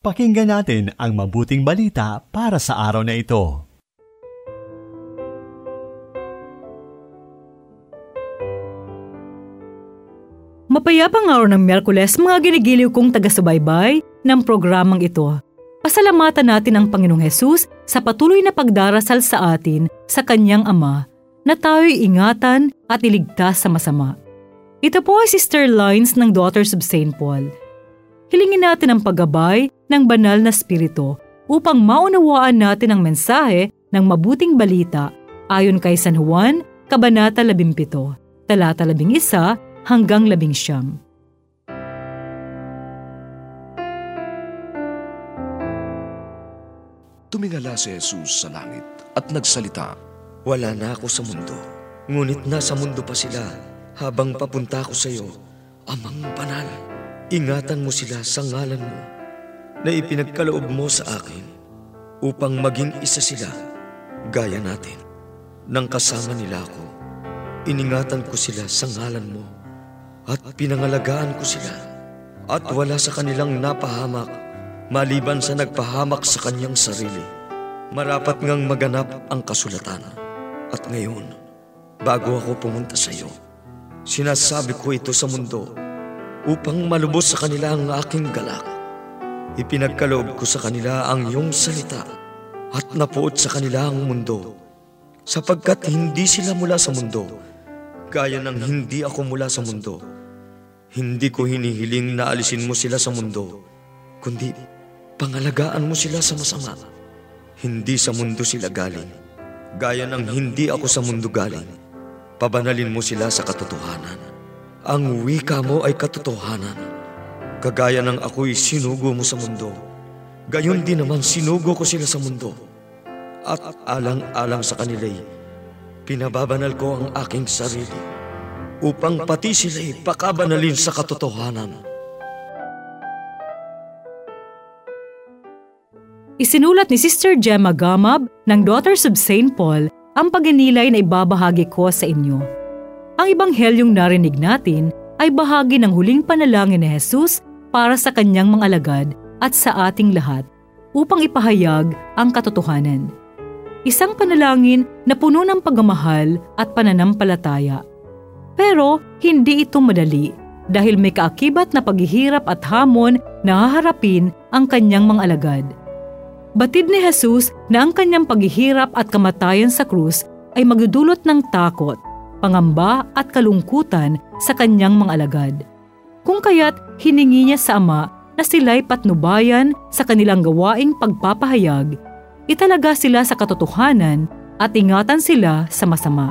Pakinggan natin ang mabuting balita para sa araw na ito. Mapayapang araw ng Merkules, mga ginigiliw kong taga-subaybay ng programang ito. Pasalamatan natin ang Panginoong Hesus sa patuloy na pagdarasal sa atin sa Kanyang Ama na tayo'y ingatan at iligtas sa masama. Ito po ay Sister Lines ng Daughters of St. Paul. Hilingin natin ang paggabay ng banal na spirito upang maunawaan natin ang mensahe ng mabuting balita ayon kay San Juan, Kabanata 17, talata 11 hanggang 11. Tumingala si Jesus sa langit at nagsalita, Wala na ako sa mundo, ngunit nasa mundo pa sila habang papunta ako sa iyo, Amang Banal. Ingatan mo sila sa ngalan mo na ipinagkaloob mo sa akin upang maging isa sila gaya natin. Nang kasama nila ako, iningatan ko sila sa ngalan mo at pinangalagaan ko sila at wala sa kanilang napahamak maliban sa nagpahamak sa kanyang sarili. Marapat ngang maganap ang kasulatan. At ngayon, bago ako pumunta sa iyo, sinasabi ko ito sa mundo upang malubos sa kanila ang aking galak. Ipinagkaloob ko sa kanila ang iyong salita at napuot sa kanila ang mundo sapagkat hindi sila mula sa mundo gaya ng hindi ako mula sa mundo. Hindi ko hinihiling na alisin mo sila sa mundo, kundi pangalagaan mo sila sa masama. Hindi sa mundo sila galing, gaya ng hindi ako sa mundo galing. Pabanalin mo sila sa katotohanan. Ang wika mo ay katotohanan. Kagaya ng ako'y sinugo mo sa mundo, gayon din naman sinugo ko sila sa mundo. At alang-alang sa kanila'y, pinababanal ko ang aking sarili upang pati sila'y pakabanalin sa katotohanan. Isinulat ni Sister Gemma Gamab ng Daughters of St. Paul ang paginilay na ibabahagi ko sa inyo. Ang ibanghelyong narinig natin ay bahagi ng huling panalangin ni Jesus para sa kanyang mga alagad at sa ating lahat upang ipahayag ang katotohanan. Isang panalangin na puno ng pagmamahal at pananampalataya. Pero hindi ito madali dahil may kaakibat na paghihirap at hamon na haharapin ang kanyang mga alagad. Batid ni Jesus na ang kanyang paghihirap at kamatayan sa krus ay magdudulot ng takot, pangamba at kalungkutan sa kanyang mga alagad. Kung kaya't hiningi niya sa Ama na sila'y patnubayan sa kanilang gawaing pagpapahayag, italaga sila sa katotohanan at ingatan sila sa masama.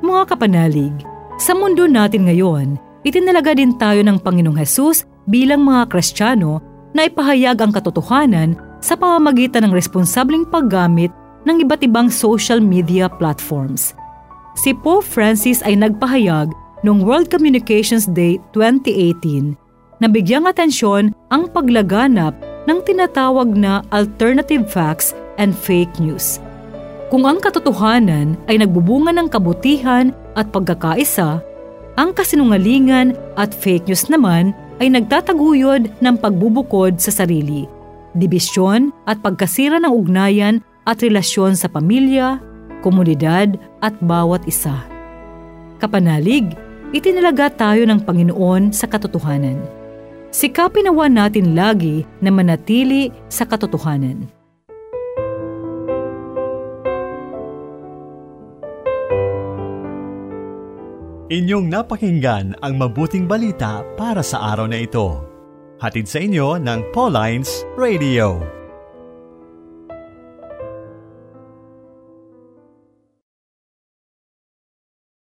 Mga kapanalig, sa mundo natin ngayon, itinalaga din tayo ng Panginoong Hesus bilang mga Kristiyano na ipahayag ang katotohanan sa pamamagitan ng responsableng paggamit ng iba't ibang social media platforms. Si Pope Francis ay nagpahayag noong World Communications Day 2018 na bigyang atensyon ang paglaganap ng tinatawag na alternative facts and fake news. Kung ang katotohanan ay nagbubunga ng kabutihan at pagkakaisa, ang kasinungalingan at fake news naman ay nagtataguyod ng pagbubukod sa sarili dibisyon at pagkasira ng ugnayan at relasyon sa pamilya, komunidad at bawat isa. Kapanalig, itinalaga tayo ng Panginoon sa katotohanan. Sikapin nawa natin lagi na manatili sa katotohanan. Inyong napakinggan ang mabuting balita para sa araw na ito. Hatid sa inyo ng Pauline's Radio.